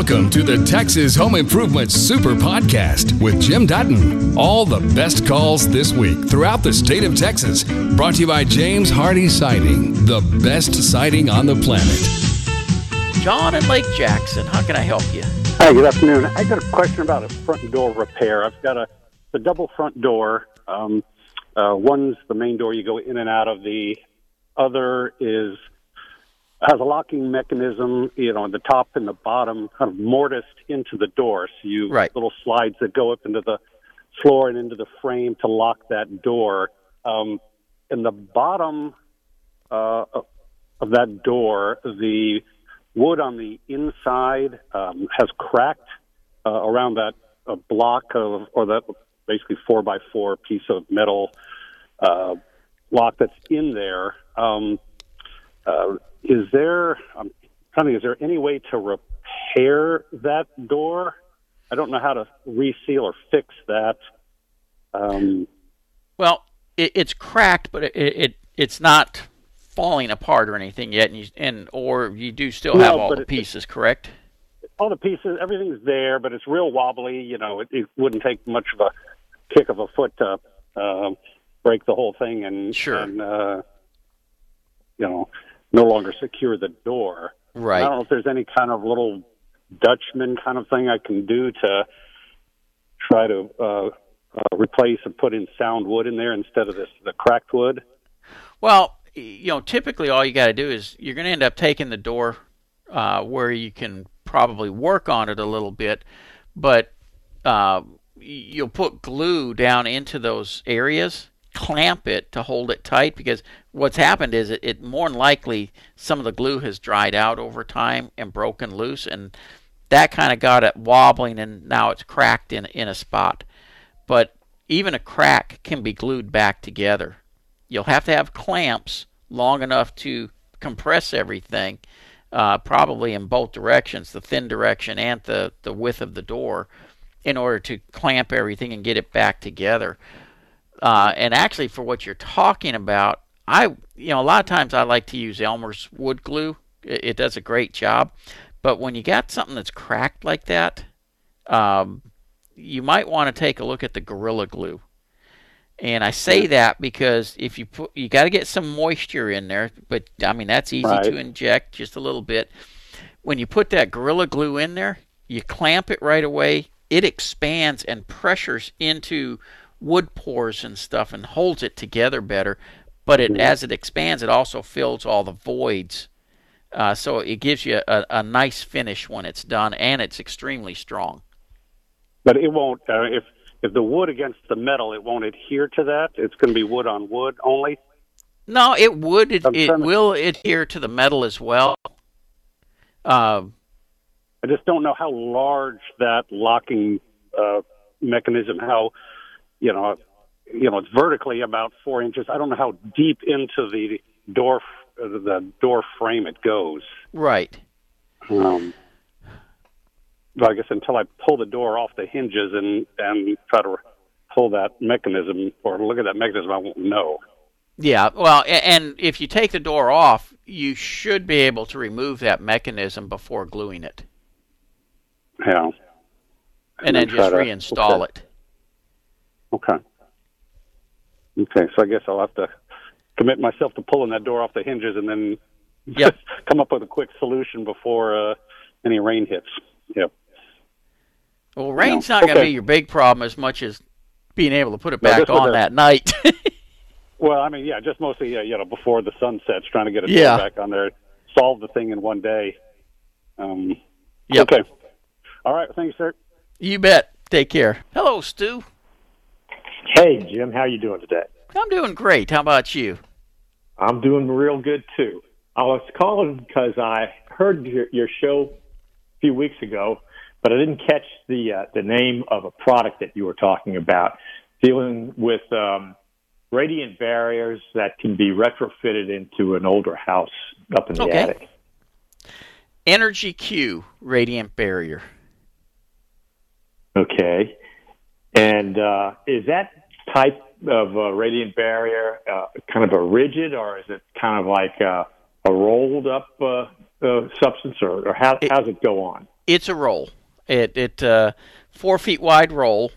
Welcome to the Texas Home Improvement Super Podcast with Jim Dutton. All the best calls this week throughout the state of Texas. Brought to you by James Hardie Siding, the best siding on the planet. John and Lake Jackson, how can I help you? Hi, good afternoon. I got a question about a front door repair. I've got a, a double front door. Um, uh, one's the main door you go in and out of. The other is has a locking mechanism, you know, at the top and the bottom, kind of mortised into the door. So you Right. little slides that go up into the floor and into the frame to lock that door. Um, in the bottom uh, of that door, the wood on the inside um, has cracked uh, around that uh, block of, or that basically four by four piece of metal uh, lock that's in there. Um, uh, is there, I'm trying is there any way to repair that door? I don't know how to reseal or fix that. Um, Well, it, it's cracked, but it, it it's not falling apart or anything yet, and you, and or you do still No, have all the it- pieces, correct? all the pieces, everything's there, but it's real wobbly. You know, it, it wouldn't take much of a kick of a foot to uh, break the whole thing and, Sure. and uh, you know, no longer secure the door. Right. I don't know if there's any kind of little Dutchman kind of thing I can do to try to uh, uh, replace and put in sound wood in there instead of this the cracked wood. Well, you know, typically all you got to do is you're going to end up taking the door uh, where you can probably work on it a little bit, but uh, you'll put glue down into those areas, clamp it to hold it tight because what's happened is it, it more than likely some of the glue has dried out over time and broken loose, and that kind of got it wobbling, and now it's cracked in in a spot. But even a crack can be glued back together you'll have to have clamps long enough to compress everything, uh, probably in both directions, the thin direction and the, the width of the door, in order to clamp everything and get it back together. Uh, and actually, for what you're talking about, I you know a lot of times I like to use Elmer's wood glue. It, it does a great job, but when you got something that's cracked like that, um, you might want to take a look at the Gorilla Glue. And I say that because if you put, you got to get some moisture in there, but I mean that's easy Right. to inject just a little bit. When you put that Gorilla Glue in there, you clamp it right away. It expands and pressures into wood pores and stuff and holds it together better. But it, as it expands, it also fills all the voids. Uh, so it gives you a, a nice finish when it's done, and it's extremely strong. But it won't. Uh, if if the wood against the metal, it won't adhere to that. It's going to be wood on wood only. No, it would. It, it will adhere to the metal as well. Uh, I just don't know how large that locking uh, mechanism. How you know, you know, it's vertically about four inches. I don't know how deep into the door the door frame it goes. right. Um, but I guess until I pull the door off the hinges and and try to pull that mechanism or look at that mechanism, I won't know. Yeah. Well, and if you take the door off, you should be able to remove that mechanism before gluing it, Yeah. and, then then just to- reinstall okay. it. Okay. Okay, so I guess I'll have to commit myself to pulling that door off the hinges and then Yep. come up with a quick solution before uh, any rain hits. Yep. Well, rain's not going to be your big problem as much as being able to put it back was on that night. Well, I mean, yeah, just mostly, uh, you know, before the sun sets, trying to get it Yeah. back on there, solve the thing in one day. Um, Yep. Okay. All right. Thanks, sir. you bet. Take care. Hello, Stu. Hey, Jim, how are you doing today? I'm doing great. How about you? I'm doing real good too. I was calling because I heard your, your show a few weeks ago, but I didn't catch the uh, the name of a product that you were talking about, dealing with um, radiant barriers that can be retrofitted into an older house up in the Okay. attic. Energy Q Radiant Barrier. Okay, and uh, is that type of uh, radiant barrier uh, kind of a rigid, or is it kind of like uh, a rolled up uh, uh, substance, or, or how It- how's it go on? It's a roll. It it uh, four feet wide roll,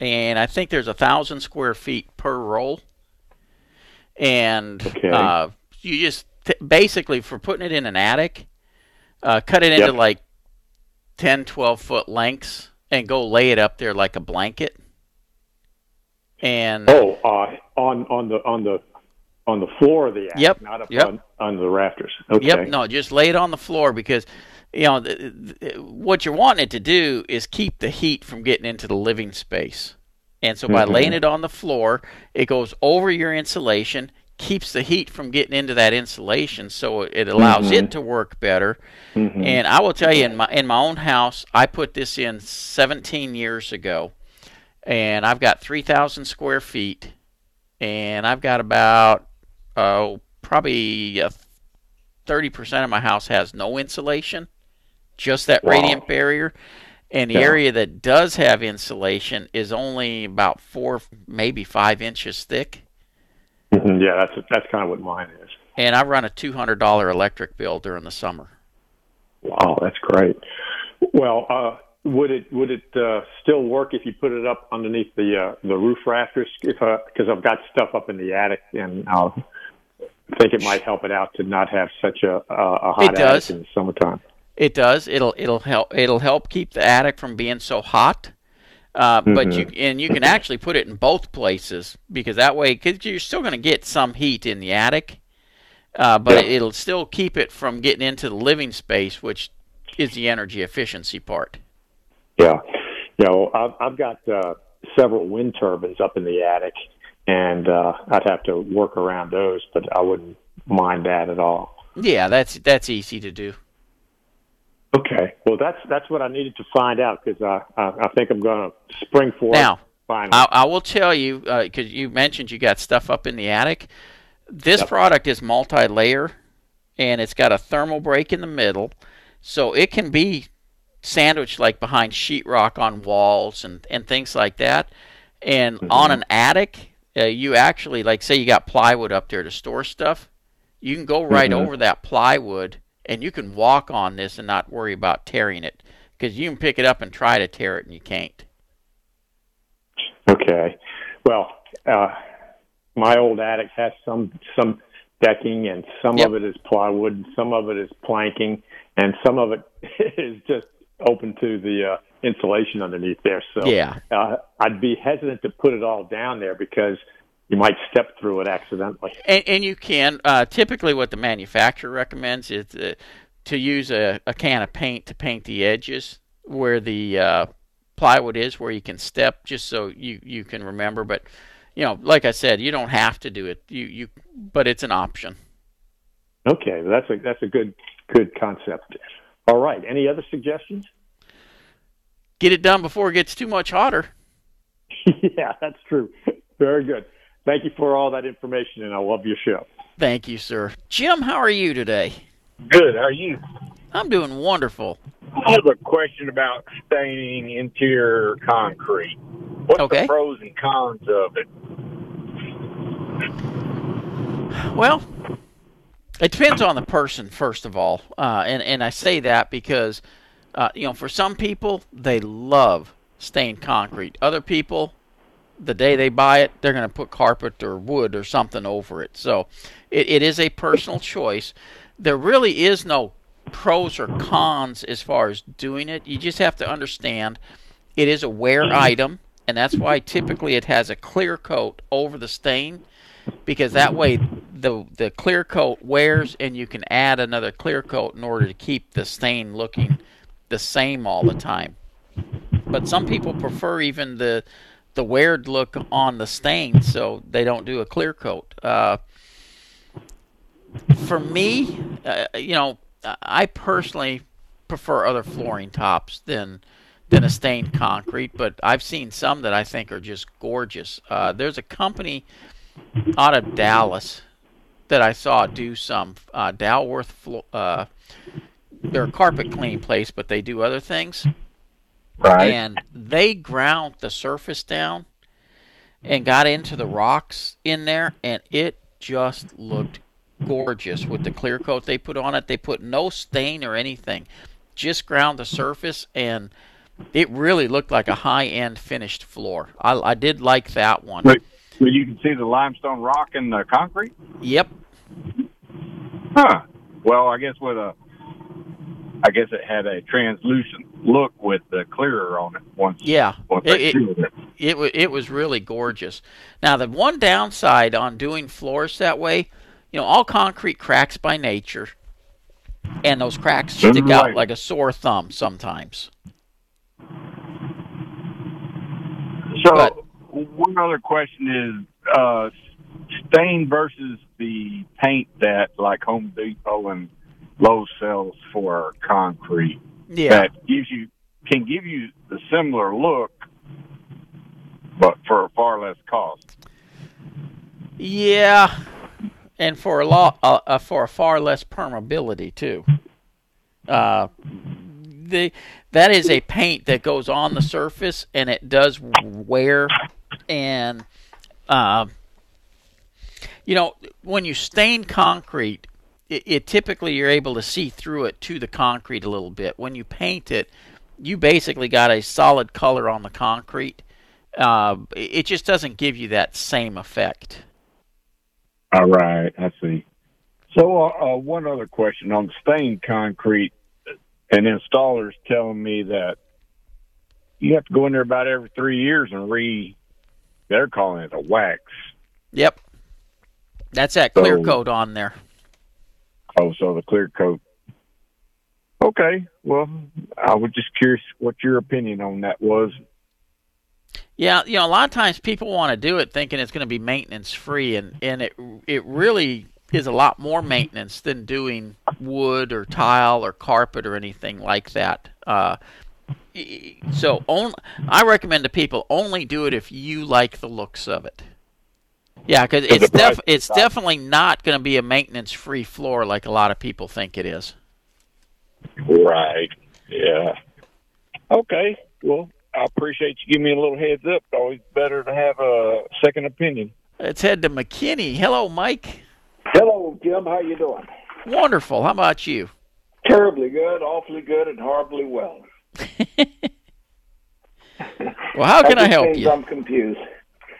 and I think there's a thousand square feet per roll. And Okay. uh, you just t- basically for putting it in an attic, uh, cut it into Yep. like 10, 12 foot lengths, and go lay it up there like a blanket. And Oh, uh, on on the on the on the floor of the attic, Yep, not up yep. on, on the rafters. Okay. Yep. No, just lay it on the floor because, you know, th- th- what you're wanting it to do is keep the heat from getting into the living space. And so by Mhm. laying it on the floor, it goes over your insulation, keeps the heat from getting into that insulation, so it allows it to work better. Mhm. And I will tell you, in my in my own house, I put this in 17 years ago, and I've got 3,000 square feet, and I've got about oh probably uh, 30% of my house has no insulation, just that Wow. radiant barrier. And the Yeah. area that does have insulation is only about four, maybe five inches thick. Mhm, Yeah, that's that's kind of what mine is. And I run a $200 electric bill during the summer. Wow, that's great. Well, uh, would it would it uh, still work if you put it up underneath the uh, the roof rafters? If because I've got stuff up in the attic, and I think it might help it out to not have such a a, hot It does. attic in the summertime. It does. It'll it'll help it'll help keep the attic from being so hot. Uh, But you and you can actually put it in both places because that way, because you're still going to get some heat in the attic, uh, but Yeah. it'll still keep it from getting into the living space, which is the energy efficiency part. Yeah, you know, I've, I've got uh, several wind turbines up in the attic, and uh, I'd have to work around those, but I wouldn't mind that at all. Yeah, that's that's easy to do. Okay, well, that's that's what I needed to find out because I, I I think I'm going to spring for Now, finally. I, I will tell you because you mentioned you got stuff up in the attic. This Yep. product is multi-layer, and it's got a thermal break in the middle, so it can be sandwiched like behind sheetrock on walls and and things like that. And on an attic, uh, you actually like say you got plywood up there to store stuff. You can go right Mhm. over that plywood, and you can walk on this and not worry about tearing it because you can pick it up and try to tear it and you can't. Okay. Well, uh, my old attic has some some decking, and some Yep. of it is plywood, and some of it is planking, and some of it is just open to the uh, insulation underneath there. So Yeah. uh, I'd be hesitant to put it all down there because you might step through it accidentally. And, and you can uh, typically what the manufacturer recommends is uh, to use a, a can of paint to paint the edges where the uh, plywood is, where you can step, just so you, you can remember. But you know, like I said, you don't have to do it. You you, but it's an option. Okay, that's a that's a good good concept. All right. Any other suggestions? Get it done before it gets too much hotter. yeah, that's true. Very good. Thank you for all that information, and I love your show. Thank you, sir. Jim, how are you today? Good. How are you? I'm doing wonderful. I have a question about staining interior concrete. What's Okay. the pros and cons of it? Well, it depends on the person, first of all, uh, and and I say that because, uh, you know, for some people they love stained concrete. Other people, the day they buy it, they're going to put carpet or wood or something over it. So, it, it is a personal choice. There really is no pros or cons as far as doing it. You just have to understand it is a wear item, and that's why typically it has a clear coat over the stain because that way the the clear coat wears and you can add another clear coat in order to keep the stain looking the same all the time. But some people prefer even the the weared look on the stain, so they don't do a clear coat. Uh, for me, uh, you know, I personally prefer other flooring tops than than a stained concrete, but I've seen some that I think are just gorgeous. Uh, there's a company out of Dallas that I saw do some uh, Dalworth. Uh, they're a carpet cleaning place, but they do other things. Right. And they ground the surface down and got into the rocks in there, and it just looked gorgeous with the clear coat they put on it. They put no stain or anything, just ground the surface, and it really looked like a high end finished floor. I, I did like that one. But, but you can see the limestone rock and the concrete. Yep. Huh. Well, I guess with a, I guess it had a translucent look with the clearer on it. Once, Yeah. once It- it- it. it it was really gorgeous. Now the one downside on doing floors that way, you know, all concrete cracks by nature, and those cracks mm-hmm. stick out like a sore thumb sometimes. So, But- one other question is uh, stain versus the paint that like Home Depot and Lowe's sells for concrete. Yeah. That gives you can give you the similar look, but for a far less cost. Yeah, and for a lot, uh, uh, for a far less permeability too. Uh, the that is a paint that goes on the surface and it does wear, and uh, you know when you stain concrete, it, it typically you're able to see through it to the concrete a little bit. When you paint it, you basically got a solid color on the concrete. Uh, it just doesn't give you that same effect. All right, I see. So, uh, uh, one other question on stained concrete. An installer's telling me that you have to go in there about every three years and re. They're calling it a wax. Yep. That's that clear So- coat on there. Oh, so the clear coat. Okay, well, I was just curious what your opinion on that was. Yeah, you know, a lot of times people want to do it thinking it's going to be maintenance free, and and it it really is a lot more maintenance than doing wood or tile or carpet or anything like that. Uh, so only, I recommend to people only do it if you like the looks of it. Yeah, because it's def- price- it's definitely not going to be a maintenance free floor like a lot of people think it is. Right. Yeah. Okay. Well, I appreciate you giving me a little heads up. Always better to have a second opinion. Let's head to McKinney. Hello, Mike. Hello, Jim. How you doing? Wonderful. How about you? Terribly good, awfully good, and horribly well. Well, how can I help you? I'm confused.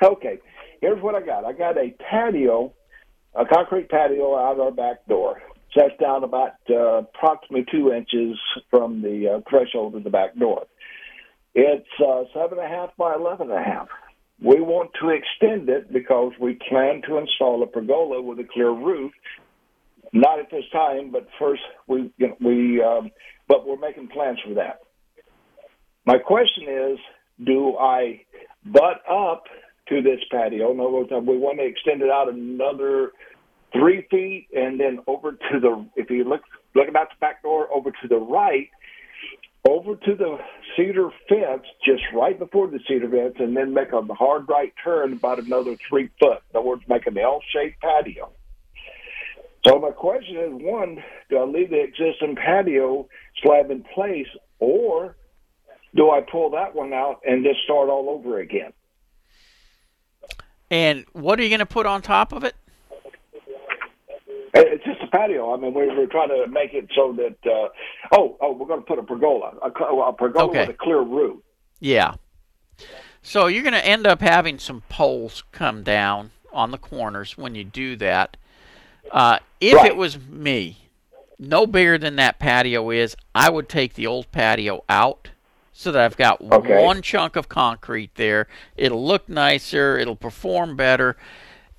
Okay, here's what I got. I got a patio, a concrete patio out our back door. Sets down about uh, approximately two inches from the uh, threshold of the back door. It's uh, seven and a half by eleven and a half. We want to extend it because we plan to install a pergola with a clear roof. Not at this time, but first we you know, we um, but we're making plans for that. My question is, do I butt up to this patio? Words, we want to extend it out another three feet, and then over to the if you look looking out the back door over to the right, over to the cedar fence, just right before the cedar fence, and then make a hard right turn about another three foot. In other words, make an L-shaped patio. So my question is: one, do I leave the existing patio slab in place, or do I pull that one out and just start all over again? And what are you going to put on top of it? It's just a patio. I mean, we we're trying to make it so that uh, oh oh we're going to put a pergola, a, a pergola Okay. with a clear roof. Yeah. So you're going to end up having some poles come down on the corners when you do that. Uh, if Right. it was me, no bigger than that patio is, I would take the old patio out so that I've got Okay. one chunk of concrete there. It'll look nicer, it'll perform better.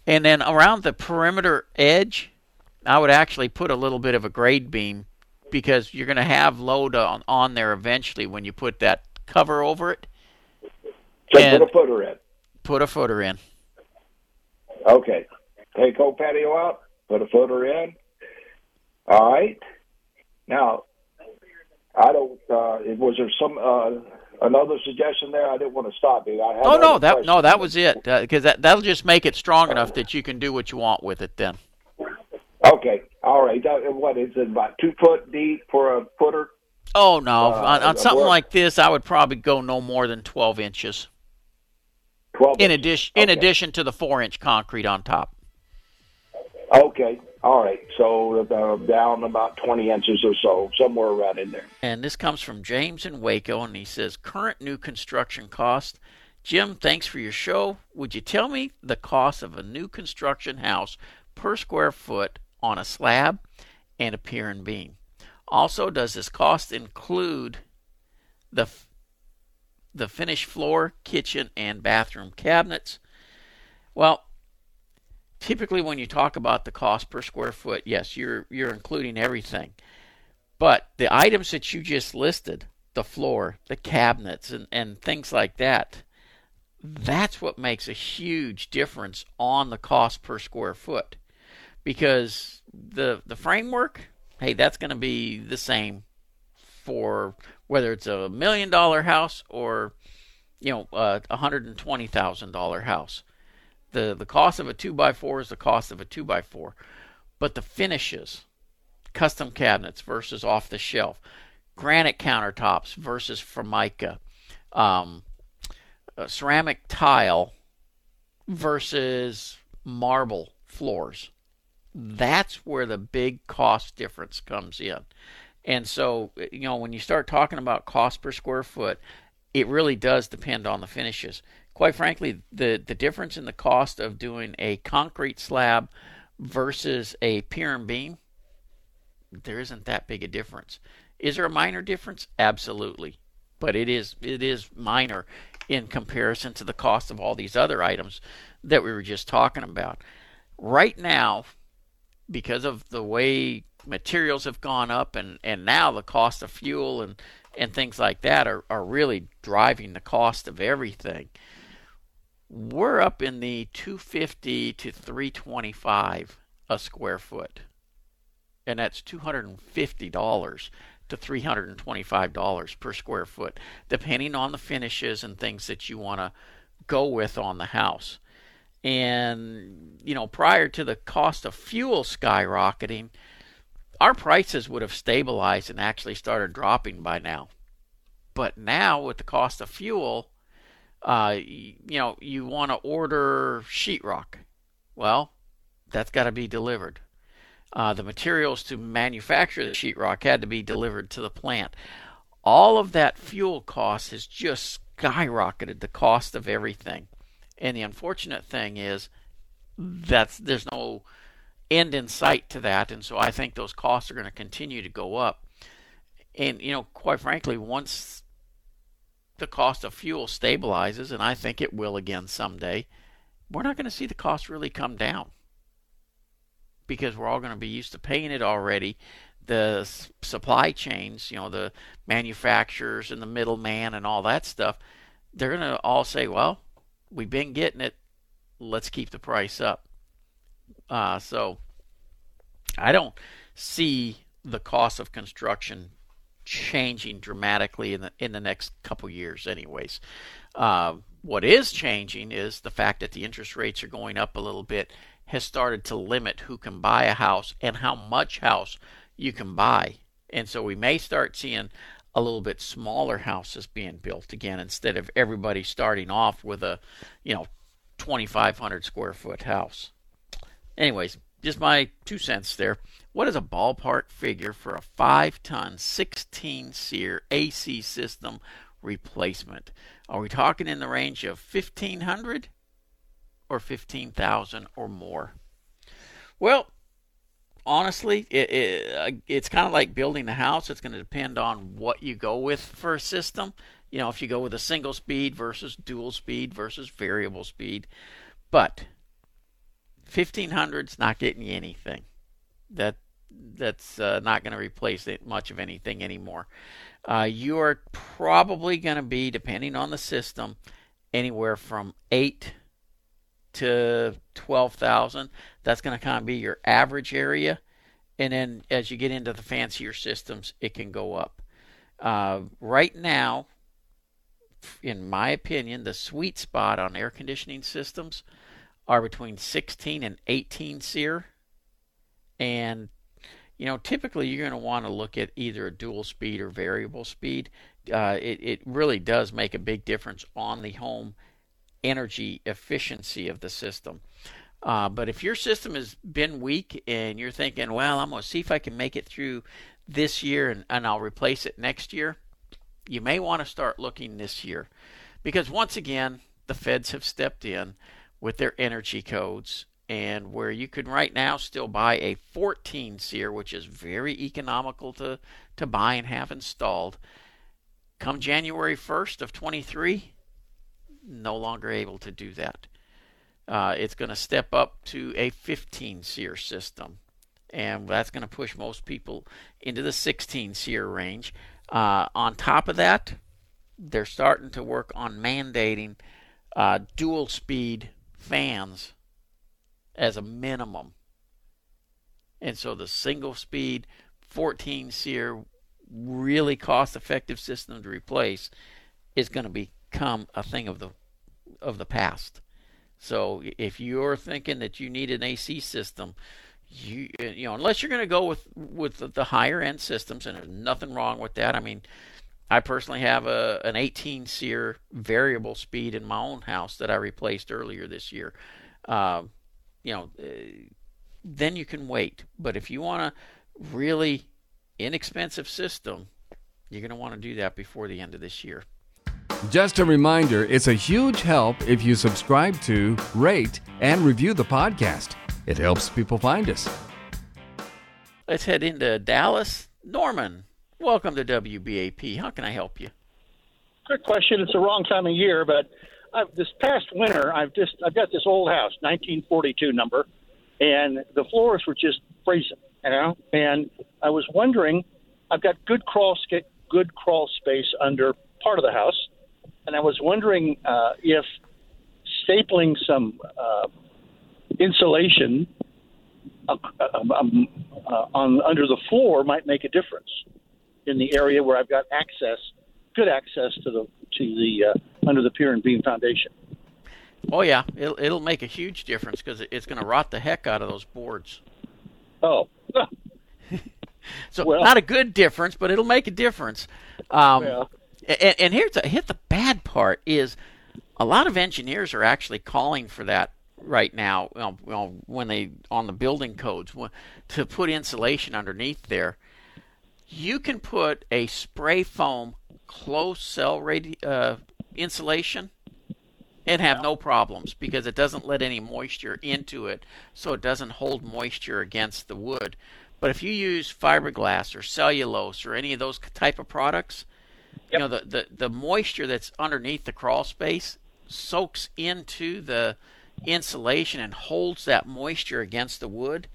And then around the perimeter edge, I would actually put a little bit of a grade beam because you're going to have load on, on there eventually when you put that cover over it. So put a footer in. Put a footer in. Okay. Take old patio out, put a footer in. All right. Now, I don't. Uh, was there some uh, another suggestion there? I didn't want to stop you. I had Oh no, that no, that was it. Because that that'll just make it strong enough that you can do what you want with it. Then. Okay. All right. That, what is it? About two foot deep for a footer? Oh no, Uh, on, on something work- like this, I would probably go no more than twelve inches. Twelve. In addition, in addition to the four inch concrete on top. Okay. All right, so uh, down about 20 inches or so, somewhere around in there. And this comes from James in Waco, and he says, Current new construction cost. Jim, thanks for your show. Would you tell me the cost of a new construction house per square foot on a slab and a pier and beam? Also, does this cost include the the finished floor, kitchen, and bathroom cabinets? Well, typically when you talk about the cost per square foot, yes, you're you're including everything. But the items that you just listed, the floor, the cabinets and, and things like that, that's what makes a huge difference on the cost per square foot. Because the the framework, hey, that's going to be the same for whether it's a million dollar house or you know a hundred and twenty thousand dollar house the the cost of a two by four is the cost of a two by four, but the finishes, custom cabinets versus off the shelf, granite countertops versus formica, um, ceramic tile versus marble floors. That's where the big cost difference comes in. And so, you know, when you start talking about cost per square foot, it really does depend on the finishes quite frankly, the, the difference in the cost of doing a concrete slab versus a pier and beam, there isn't that big a difference. Is there a minor difference? Absolutely. But it is it is minor in comparison to the cost of all these other items that we were just talking about. Right now, because of the way materials have gone up and, and now the cost of fuel and, and things like that are, are really driving the cost of everything we're up in the 250 to 325 a square foot. And that's $250 to $325 per square foot depending on the finishes and things that you want to go with on the house. And you know prior to the cost of fuel skyrocketing our prices would have stabilized and actually started dropping by now. But now with the cost of fuel uh, you know, you want to order sheetrock. Well, that's got to be delivered. Uh, the materials to manufacture the sheetrock had to be delivered to the plant. All of that fuel cost has just skyrocketed the cost of everything. And the unfortunate thing is that's there's no end in sight to that, and so I think those costs are going to continue to go up. And you know, quite frankly, once the cost of fuel stabilizes, and I think it will again someday, we're not going to see the cost really come down because we're all going to be used to paying it already. The supply chains, you know, the manufacturers and the middleman and all that stuff, they're going to all say, well, we've been getting it. Let's keep the price up. Uh, so I don't see the cost of construction changing dramatically in the in the next couple years, anyways. Uh, what is changing is the fact that the interest rates are going up a little bit has started to limit who can buy a house and how much house you can buy. And so we may start seeing a little bit smaller houses being built again instead of everybody starting off with a, you know, 2500 square foot house. Anyways, just my two cents there. What is a ballpark figure for a 5 ton, 16 SEER AC system replacement? Are we talking in the range of 1500 or 15,000 or more? Well, honestly, it, it, uh, it's kind of like building a house. It's going to depend on what you go with for a system. You know, if you go with a single speed versus dual speed versus variable speed. But 1500's not getting you anything. That that's uh, not going to replace it much of anything anymore. Uh, you are probably going to be, depending on the system, anywhere from eight to twelve thousand. That's going to kind of be your average area, and then as you get into the fancier systems, it can go up. Uh, right now, in my opinion, the sweet spot on air conditioning systems are between 16 and 18 SEER. And, you know, typically you're going to want to look at either a dual speed or variable speed. Uh, it, it really does make a big difference on the home energy efficiency of the system. Uh, but if your system has been weak and you're thinking, well, I'm going to see if I can make it through this year and, and I'll replace it next year, you may want to start looking this year. Because once again, the feds have stepped in with their energy codes and where you can right now still buy a 14 SEER, which is very economical to, to buy and have installed. Come January 1st of 23, no longer able to do that. Uh, it's going to step up to a 15 SEER system, and that's going to push most people into the 16 SEER range. Uh, on top of that, they're starting to work on mandating uh, dual speed fans as a minimum. And so the single speed 14 SEER really cost effective system to replace is going to become a thing of the of the past. So if you're thinking that you need an AC system, you you know unless you're going to go with with the, higher end systems, and there's nothing wrong with that. I mean, I personally have a an 18 SEER variable speed in my own house that I replaced earlier this year. Uh, you know, uh, then you can wait. But if you want a really inexpensive system, you're going to want to do that before the end of this year. Just a reminder it's a huge help if you subscribe to, rate, and review the podcast. It helps people find us. Let's head into Dallas. Norman, welcome to WBAP. How can I help you? Quick question. It's the wrong time of year, but I've, this past winter, I've just I've got this old house, 1942 number, and the floors were just freezing, you know. And I was wondering, I've got good crawl good crawl space under part of the house, and I was wondering uh, if stapling some uh, insulation uh, um, uh, on under the floor might make a difference in the area where I've got access, good access to the to the uh, under the pier and beam foundation. Oh yeah, it'll it'll make a huge difference because it's going to rot the heck out of those boards. Oh. so well, not a good difference, but it'll make a difference. Um, well. and, and here's the, hit the bad part is a lot of engineers are actually calling for that right now. Know, when they on the building codes to put insulation underneath there, you can put a spray foam closed cell radi- uh, insulation and have no problems because it doesn't let any moisture into it, so it doesn't hold moisture against the wood. But if you use fiberglass or cellulose or any of those type of products, yep. you know the, the the moisture that's underneath the crawl space soaks into the insulation and holds that moisture against the wood.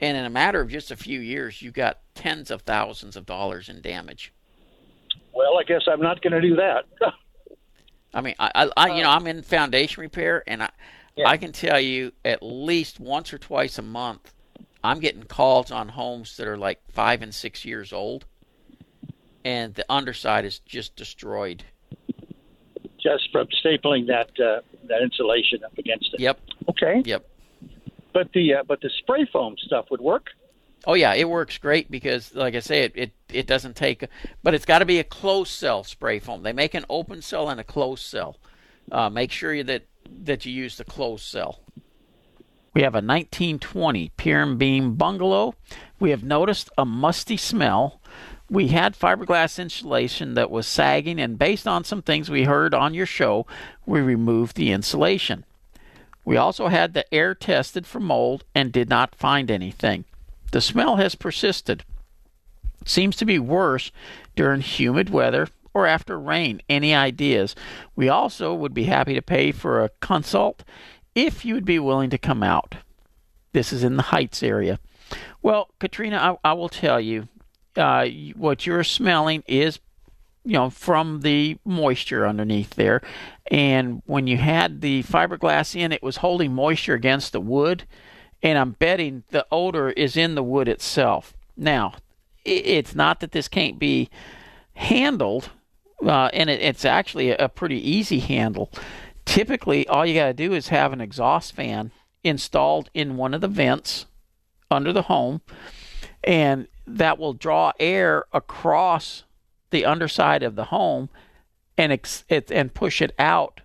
And in a matter of just a few years, you got tens of thousands of dollars in damage. Well, I guess I'm not going to do that. I mean, I, I, you know, I'm in foundation repair, and I, yeah. I can tell you at least once or twice a month, I'm getting calls on homes that are like five and six years old, and the underside is just destroyed. Just from stapling that uh, that insulation up against it. Yep. Okay. Yep. But the uh, but the spray foam stuff would work. Oh yeah, it works great because, like I say, it it, it doesn't take, but it's got to be a closed cell spray foam. They make an open cell and a closed cell. Uh, make sure that that you use the closed cell. We have a 1920 pier and beam bungalow. We have noticed a musty smell. We had fiberglass insulation that was sagging, and based on some things we heard on your show, we removed the insulation. We also had the air tested for mold and did not find anything. The smell has persisted. It seems to be worse during humid weather or after rain. Any ideas? We also would be happy to pay for a consult if you would be willing to come out. This is in the Heights area. Well, Katrina, I, I will tell you, uh, what you're smelling is, you know, from the moisture underneath there. And when you had the fiberglass in, it was holding moisture against the wood and I'm betting the odor is in the wood itself. Now, it's not that this can't be handled, uh, and it, it's actually a pretty easy handle. Typically, all you got to do is have an exhaust fan installed in one of the vents under the home, and that will draw air across the underside of the home and ex- it, and push it out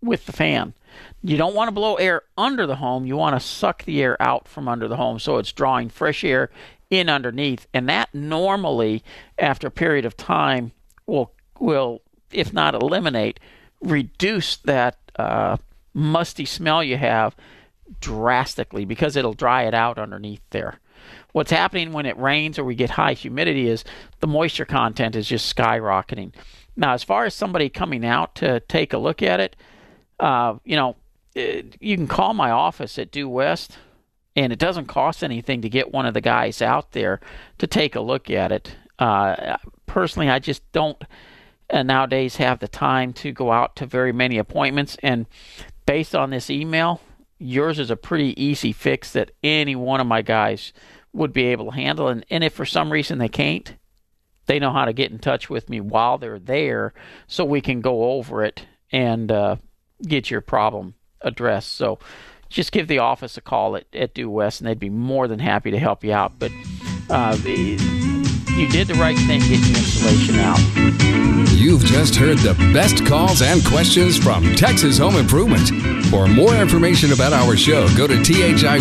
with the fan. You don't want to blow air under the home. You want to suck the air out from under the home so it's drawing fresh air in underneath. And that normally, after a period of time, will will if not eliminate, reduce that uh, musty smell you have drastically because it'll dry it out underneath there. What's happening when it rains or we get high humidity is the moisture content is just skyrocketing. Now, as far as somebody coming out to take a look at it, uh, you know, it, you can call my office at Du-West, and it doesn't cost anything to get one of the guys out there to take a look at it. Uh, personally, I just don't uh, nowadays have the time to go out to very many appointments. And based on this email, yours is a pretty easy fix that any one of my guys would be able to handle. And, and if for some reason they can't, they know how to get in touch with me while they're there so we can go over it and uh, get your problem addressed. So just give the office a call at, at Du-West and they'd be more than happy to help you out. But uh, you did the right thing getting your insulation out. You've just heard the best calls and questions from Texas Home Improvement. For more information about our show, go to thipro.com.